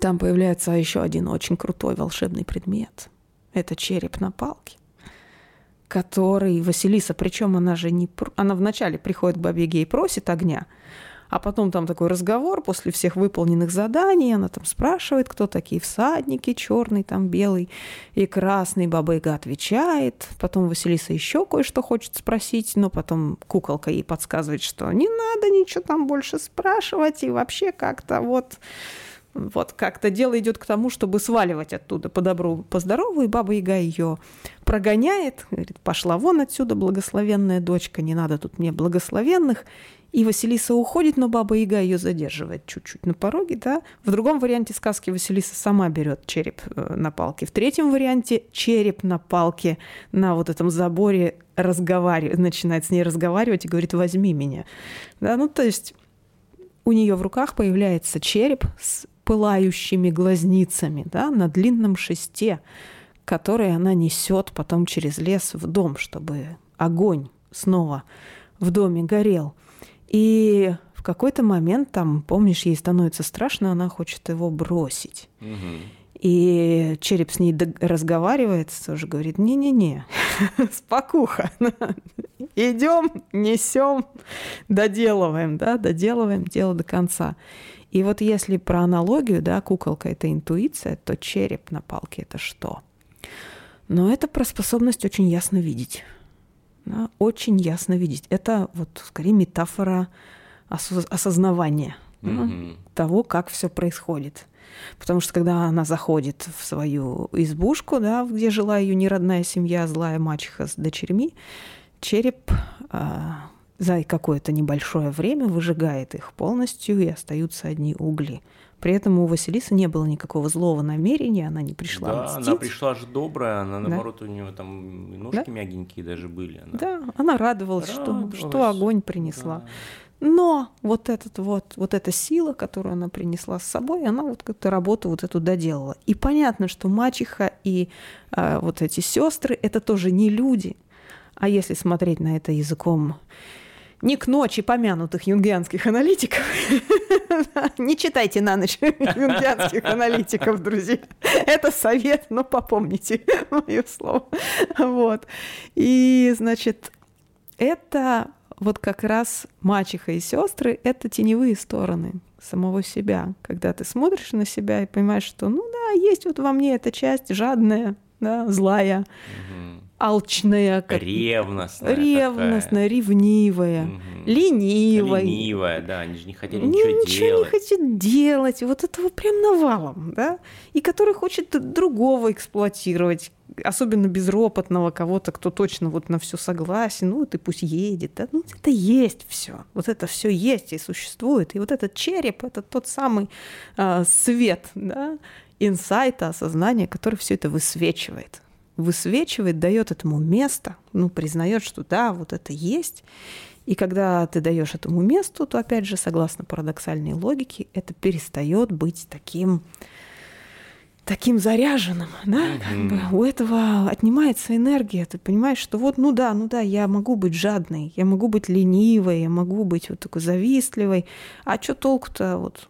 там появляется еще один очень крутой волшебный предмет. Это череп на палке который Василиса, причем она же не... Она вначале приходит к Бабе Яге и просит огня, а потом там такой разговор после всех выполненных заданий, она там спрашивает, кто такие всадники, черный, там белый и красный. Баба Яга отвечает. Потом Василиса еще кое-что хочет спросить, но потом куколка ей подсказывает, что не надо ничего там больше спрашивать, и вообще как-то вот вот как-то дело идет к тому, чтобы сваливать оттуда по добру, по здорову, и баба Яга ее прогоняет, говорит, пошла вон отсюда, благословенная дочка, не надо тут мне благословенных. И Василиса уходит, но баба Яга ее задерживает чуть-чуть на пороге, да. В другом варианте сказки Василиса сама берет череп э, на палке. В третьем варианте череп на палке на вот этом заборе разговаривает, начинает с ней разговаривать и говорит, возьми меня. Да, ну то есть у нее в руках появляется череп с пылающими глазницами да, на длинном шесте, который она несет потом через лес в дом, чтобы огонь снова в доме горел. И в какой-то момент там, помнишь, ей становится страшно, она хочет его бросить. И череп с ней разговаривает, тоже говорит, не-не-не, спокуха, идем, несем, доделываем, да, доделываем дело до конца. И вот если про аналогию, да, куколка – это интуиция, то череп на палке – это что? Но это про способность очень ясно видеть. Да, очень ясно видеть. Это вот скорее метафора осознавания mm-hmm. того, как все происходит. Потому что когда она заходит в свою избушку, да, где жила ее неродная семья, злая мачеха с дочерьми, череп а, за какое-то небольшое время выжигает их полностью, и остаются одни угли. При этом у Василисы не было никакого злого намерения, она не пришла Да, мстить. она пришла же добрая, она, наоборот, да. у нее там ножки да? мягенькие даже были. Она... Да, она радовалась, радовалась. Что, что огонь принесла. Да. Но вот, этот вот, вот эта сила, которую она принесла с собой, она вот как-то работу вот эту доделала. И понятно, что мачеха и э, вот эти сестры это тоже не люди. А если смотреть на это языком не к ночи помянутых юнгианских аналитиков. Не читайте на ночь юнгианских аналитиков, друзья. Это совет, но попомните мое слово. Вот. И, значит, это вот как раз мачеха и сестры — это теневые стороны самого себя. Когда ты смотришь на себя и понимаешь, что, ну да, есть вот во мне эта часть жадная, да, злая. Алчная, как... ревностная, ревностная, такая. ревнивая, угу. ленивая. Ленивая, да, они же не хотели ничего, ничего делать. Ничего не хотят делать, вот этого прям навалом, да, и который хочет другого эксплуатировать, особенно безропотного кого-то, кто точно вот на все согласен, ну, ты пусть едет, да, ну, это есть все, вот это все есть и существует, и вот этот череп, это тот самый э, свет, да, инсайта, осознания, который все это высвечивает. Высвечивает, дает этому место, ну, признает, что да, вот это есть. И когда ты даешь этому месту, то, опять же, согласно парадоксальной логике, это перестает быть таким таким заряженным, да, mm-hmm. у этого отнимается энергия, ты понимаешь, что вот, ну да, ну да, я могу быть жадной, я могу быть ленивой, я могу быть вот такой завистливой, а что толку-то вот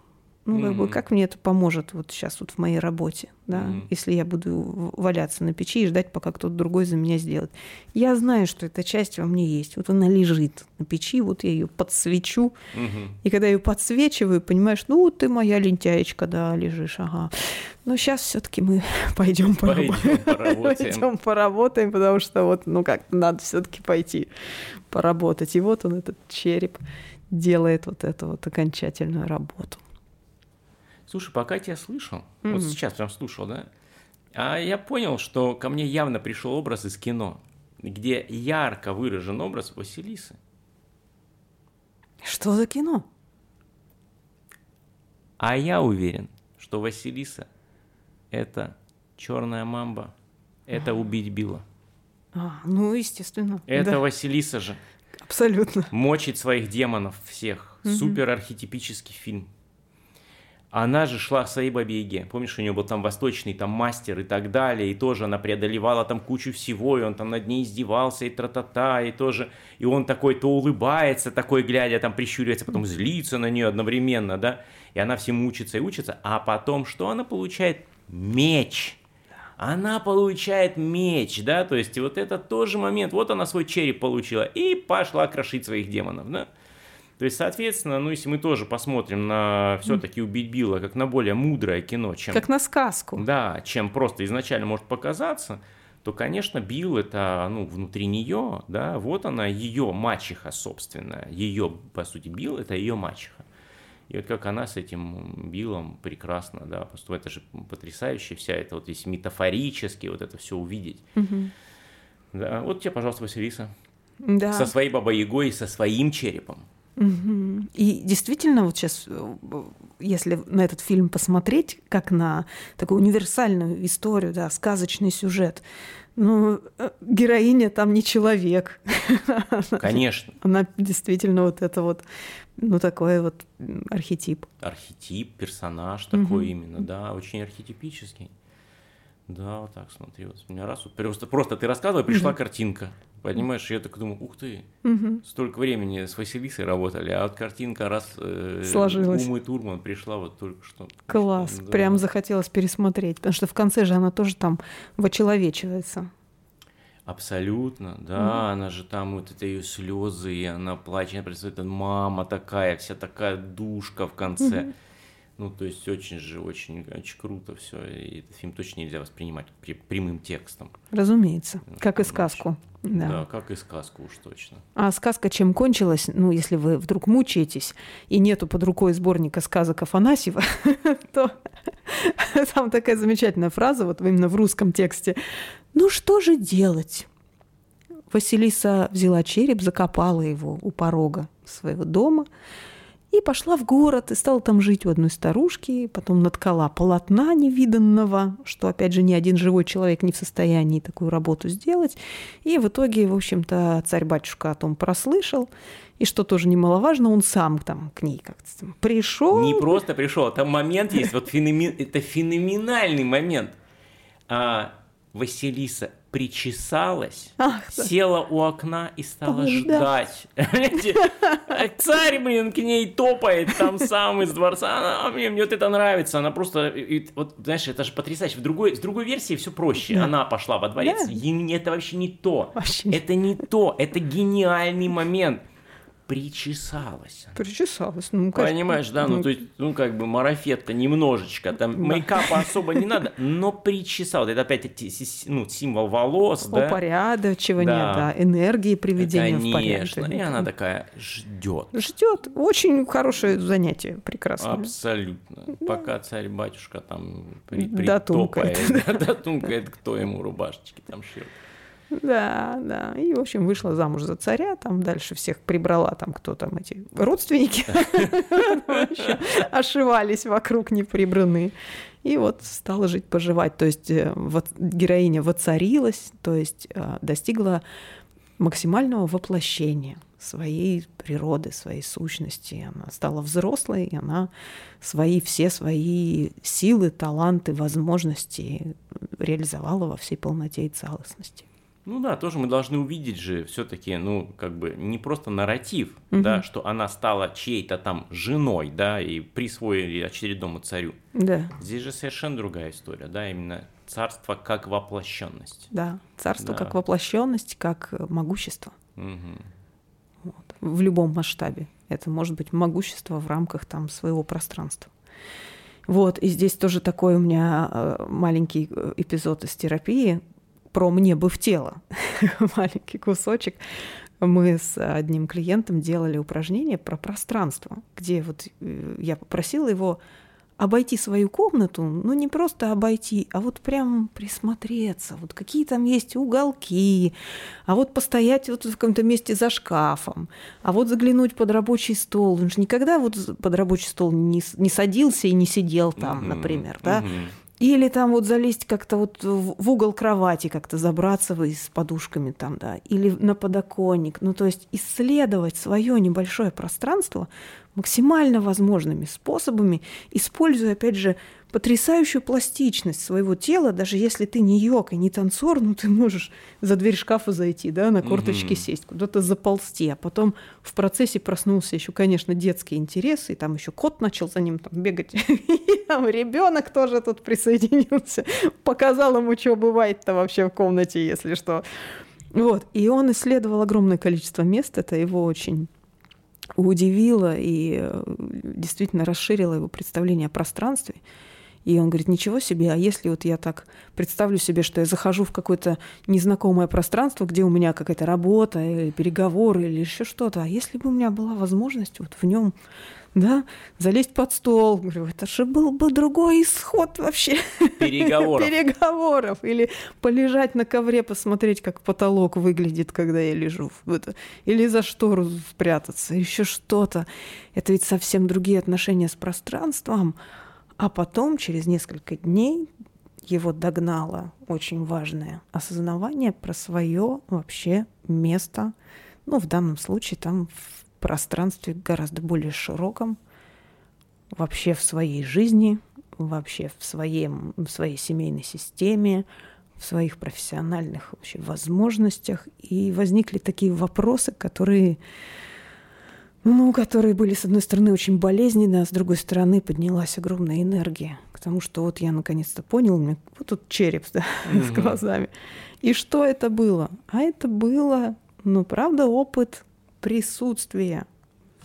ну, как бы, как мне это поможет вот сейчас вот в моей работе, да, mm-hmm. если я буду валяться на печи и ждать, пока кто-то другой за меня сделает. Я знаю, что эта часть во мне есть. Вот она лежит на печи, вот я ее подсвечу. Mm-hmm. И когда я ее подсвечиваю, понимаешь, ну, ты моя лентяечка, да, лежишь, ага. Но сейчас все-таки мы пойдем поработаем. Пойдем поработаем, потому что вот, ну как, надо все-таки пойти поработать. И вот он, этот череп, делает вот эту вот окончательную работу. Слушай, пока я тебя слышал, mm-hmm. вот сейчас прям слушал, да, а я понял, что ко мне явно пришел образ из кино, где ярко выражен образ Василисы. Что за кино? А я уверен, что Василиса – это черная мамба, это убить Билла. А, ну, естественно. Это да. Василиса же. Абсолютно. Мочит своих демонов всех. Угу. Супер архетипический фильм. Она же шла в своей бабе Помнишь, у нее был там восточный там мастер и так далее. И тоже она преодолевала там кучу всего. И он там над ней издевался и тра-та-та. И тоже... И он такой то улыбается, такой глядя, там прищуривается, потом злится на нее одновременно, да. И она всем учится и учится. А потом что она получает? Меч. Она получает меч, да, то есть вот это тоже момент, вот она свой череп получила и пошла крошить своих демонов, да. То есть, соответственно, ну, если мы тоже посмотрим на все-таки «Убить Билла» как на более мудрое кино, чем... Как на сказку. Да, чем просто изначально может показаться, то, конечно, Билл это, ну, внутри нее, да, вот она, ее мачеха собственная, ее, по сути, Билл это ее мачеха. И вот как она с этим Биллом прекрасно, да, просто это же потрясающе, вся это вот здесь метафорически вот это все увидеть. Угу. Да, вот тебе, пожалуйста, Василиса. Да. Со своей бабой Егой и со своим черепом. И действительно, вот сейчас, если на этот фильм посмотреть, как на такую универсальную историю, да, сказочный сюжет, ну, э, героиня там не человек. Конечно. Она действительно вот это вот, ну, такой вот архетип. Архетип, персонаж такой именно, да, очень архетипический. Да, вот так смотри, вот у меня раз вот просто, просто ты рассказывала, пришла картинка. Понимаешь, я так думаю, ух ты, угу. столько времени с Василисой работали, а вот картинка раз э, сложилась. Умы Турман пришла вот только что. Класс, да. прям захотелось пересмотреть, потому что в конце же она тоже там вочеловечивается. Абсолютно, да, угу. она же там вот это ее слезы, и она плачет, она представляет, мама такая, вся такая душка в конце. Угу. Ну, то есть очень же, очень, очень круто все. И этот фильм точно нельзя воспринимать при, прямым текстом. Разумеется, ну, как и сказку. Да. да, как и сказку уж точно. А сказка чем кончилась? Ну, если вы вдруг мучаетесь и нету под рукой сборника сказок Афанасьева, то там такая замечательная фраза, вот именно в русском тексте. Ну что же делать? Василиса взяла череп, закопала его у порога своего дома, и пошла в город и стала там жить у одной старушки, потом наткала полотна невиданного, что, опять же, ни один живой человек не в состоянии такую работу сделать. И в итоге, в общем-то, царь-батюшка о том прослышал, и что тоже немаловажно, он сам там к ней как-то пришел. Не просто пришел, там момент есть, вот феномен, это феноменальный момент. А, Василиса причесалась, Ах, да. села у окна и стала Ждать. ждать. Царь, блин, к ней топает там сам из дворца. Она, а мне, мне вот это нравится. Она просто, и- и вот, знаешь, это же потрясающе. В другой, в другой версии все проще. Да. Она пошла во дворец. Да. Ей это вообще не то. Вообще Это не то. Это гениальный момент. Причесалась. Причесалась. Ну, конечно. Понимаешь, да, ну, то есть, ну, как бы марафет-то немножечко, там мейкапа особо не надо, но причесал. Это опять ну, символ волос, да? Упорядочивание, Да. да. энергии приведения в Конечно. порядок. И она такая ждет. Ждет. Очень хорошее занятие, прекрасное. Абсолютно. Пока царь-батюшка там при, Дотумкает. притопает, да, дотумкает, кто ему рубашечки там шил. Да, да. И, в общем, вышла замуж за царя, там дальше всех прибрала, там кто там эти родственники ошивались вокруг неприбранные. И вот стала жить, поживать. То есть э, героиня воцарилась, то есть э, достигла максимального воплощения своей природы, своей сущности. Она стала взрослой, и она свои, все свои силы, таланты, возможности реализовала во всей полноте и целостности. Ну да, тоже мы должны увидеть же все-таки, ну, как бы не просто нарратив, Мгм. да, что она стала чьей-то там женой, да, и присвоили очередному царю. Да. Здесь же совершенно другая история, да, именно царство как воплощенность. Да, царство Да. как воплощенность, как э, могущество Мгм. вот, в любом масштабе. Это может быть могущество в рамках там своего пространства. Вот, и здесь тоже такой у меня э, маленький э, эпизод из терапии про «мне бы в тело». маленький кусочек. Мы с одним клиентом делали упражнение про пространство, где вот э, я попросила его обойти свою комнату, ну не просто обойти, а вот прям присмотреться, вот какие там есть уголки, а вот постоять вот в каком-то месте за шкафом, а вот заглянуть под рабочий стол. Он же никогда вот под рабочий стол не, не садился и не сидел там, например, да? Или там вот залезть как-то вот в угол кровати, как-то забраться вы с подушками там, да, или на подоконник. Ну, то есть исследовать свое небольшое пространство максимально возможными способами, используя, опять же, потрясающую пластичность своего тела, даже если ты не йог и не танцор, ну ты можешь за дверь шкафа зайти, да, на корточки Мгм. сесть, куда-то заползти, а потом в процессе проснулся еще, конечно, детский интерес, и там еще кот начал за ним там бегать, и там ребенок тоже тут присоединился, показал ему, что бывает-то вообще в комнате, если что. Вот, и он исследовал огромное количество мест, это его очень удивило и э, действительно расширило его представление о пространстве. И он говорит, ничего себе, а если вот я так представлю себе, что я захожу в какое-то незнакомое пространство, где у меня какая-то работа, или переговоры, или еще что-то, а если бы у меня была возможность вот в нем да, залезть под стол, говорю, это же был бы другой исход вообще Переговоров. переговоров. Или полежать на ковре, посмотреть, как потолок выглядит, когда я лежу. Или за штору спрятаться, еще что-то. Это ведь совсем другие отношения с пространством. А потом, через несколько дней, его догнало очень важное осознавание про свое вообще место. Ну, в данном случае там в пространстве гораздо более широком, вообще в своей жизни, вообще в, своем, в своей семейной системе, в своих профессиональных вообще возможностях. И возникли такие вопросы, которые, ну, которые были, с одной стороны, очень болезненны, а с другой стороны поднялась огромная энергия. К тому, что вот я наконец-то понял, у меня вот тут череп да, с Мгм. глазами. И что это было? А это было, ну, правда, опыт присутствия.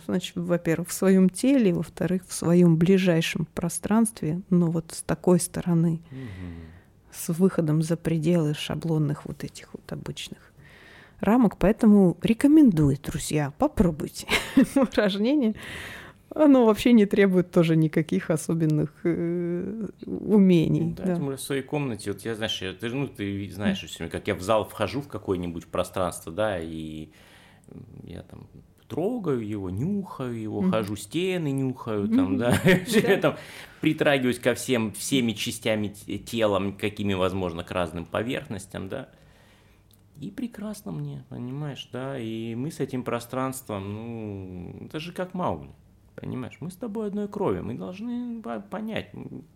Значит, во-первых, в своем теле, во-вторых, в своем ближайшем пространстве, но вот с такой стороны, Мгм. с выходом за пределы шаблонных вот этих вот обычных рамок. Поэтому рекомендую, друзья, попробуйте упражнение. Оно вообще не требует тоже никаких особенных э, умений. Да, да. тем более в своей комнате, вот я, знаешь, я- ты, ну, ты знаешь, как я в зал вхожу в какое-нибудь пространство, да, и я там трогаю его, нюхаю его, Мгм. хожу стены, нюхаю, там, Мгм. да, там притрагиваюсь ко всем, всеми частями те- тела, какими возможно, к разным поверхностям, да, и прекрасно мне, понимаешь, да, и мы с этим пространством, ну, это же как Маугли, понимаешь, мы с тобой одной крови, мы должны по- понять,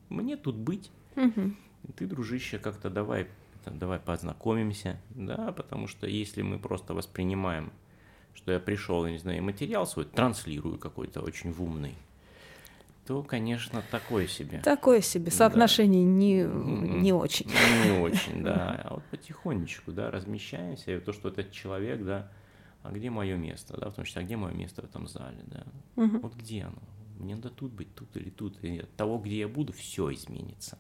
мне тут быть, Мгм. ты, дружище, как-то давай давай познакомимся, да, потому что если мы просто воспринимаем, что я пришел, я не знаю, материал свой транслирую какой-то очень умный, то, конечно, такое себе. Такое себе. Соотношение да. не, не очень. Не очень, да. А вот потихонечку, да, размещаемся. И то, что этот человек, да, а где мое место, да, в том числе, а где мое место в этом зале, да. Угу. Вот где оно? Мне надо тут быть, тут или тут. И от того, где я буду, все изменится.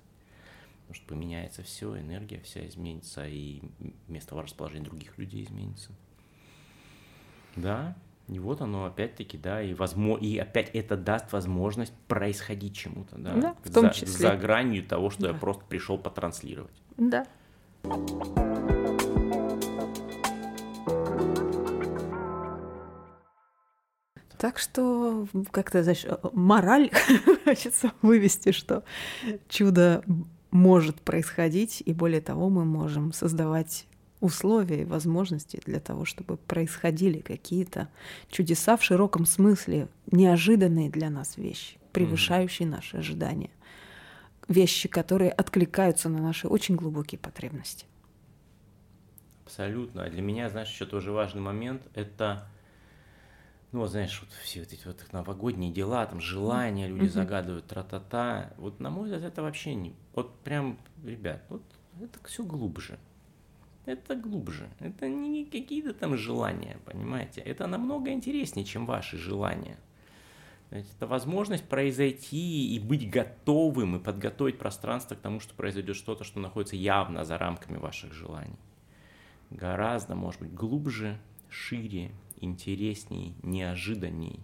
Потому что поменяется все, энергия вся изменится, и место расположения других людей изменится. Да, и вот оно опять-таки, да, и, возможно, и опять это даст возможность происходить чему-то, да, да в том за, числе. за гранью того, что да. я просто пришел потранслировать. Да. Так что как-то, знаешь, мораль хочется вывести, что чудо может происходить, и более того, мы можем создавать условия и возможности для того, чтобы происходили какие-то чудеса в широком смысле, неожиданные для нас вещи, превышающие mm-hmm. наши ожидания. Вещи, которые откликаются на наши очень глубокие потребности. Абсолютно. А для меня, знаешь, еще тоже важный момент – это ну, знаешь, вот все вот эти вот новогодние дела, там, желания люди mm-hmm. загадывают, тра-та-та. Вот, на мой взгляд, это вообще не... Вот прям, ребят, вот это все глубже это глубже. Это не какие-то там желания, понимаете? Это намного интереснее, чем ваши желания. Это возможность произойти и быть готовым, и подготовить пространство к тому, что произойдет что-то, что находится явно за рамками ваших желаний. Гораздо, может быть, глубже, шире, интересней, неожиданней.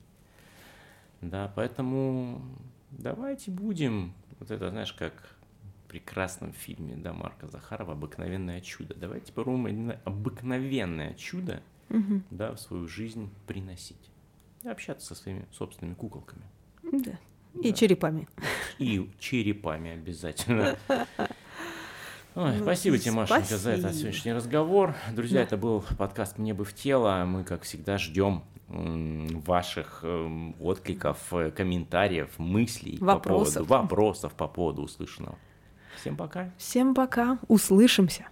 Да, поэтому давайте будем, вот это, знаешь, как прекрасном фильме да, Марка Захарова «Обыкновенное чудо». Давайте попробуем обыкновенное чудо угу. да, в свою жизнь приносить. И общаться со своими собственными куколками. Да. И да. черепами. И черепами обязательно. Ой, ну, спасибо тебе, Машенька, спасибо. за этот сегодняшний разговор. Друзья, да. это был подкаст «Мне бы в тело». Мы, как всегда, ждем ваших эм, откликов, э, комментариев, мыслей вопросов. по поводу, вопросов по поводу услышанного. Всем пока. Всем пока. Услышимся.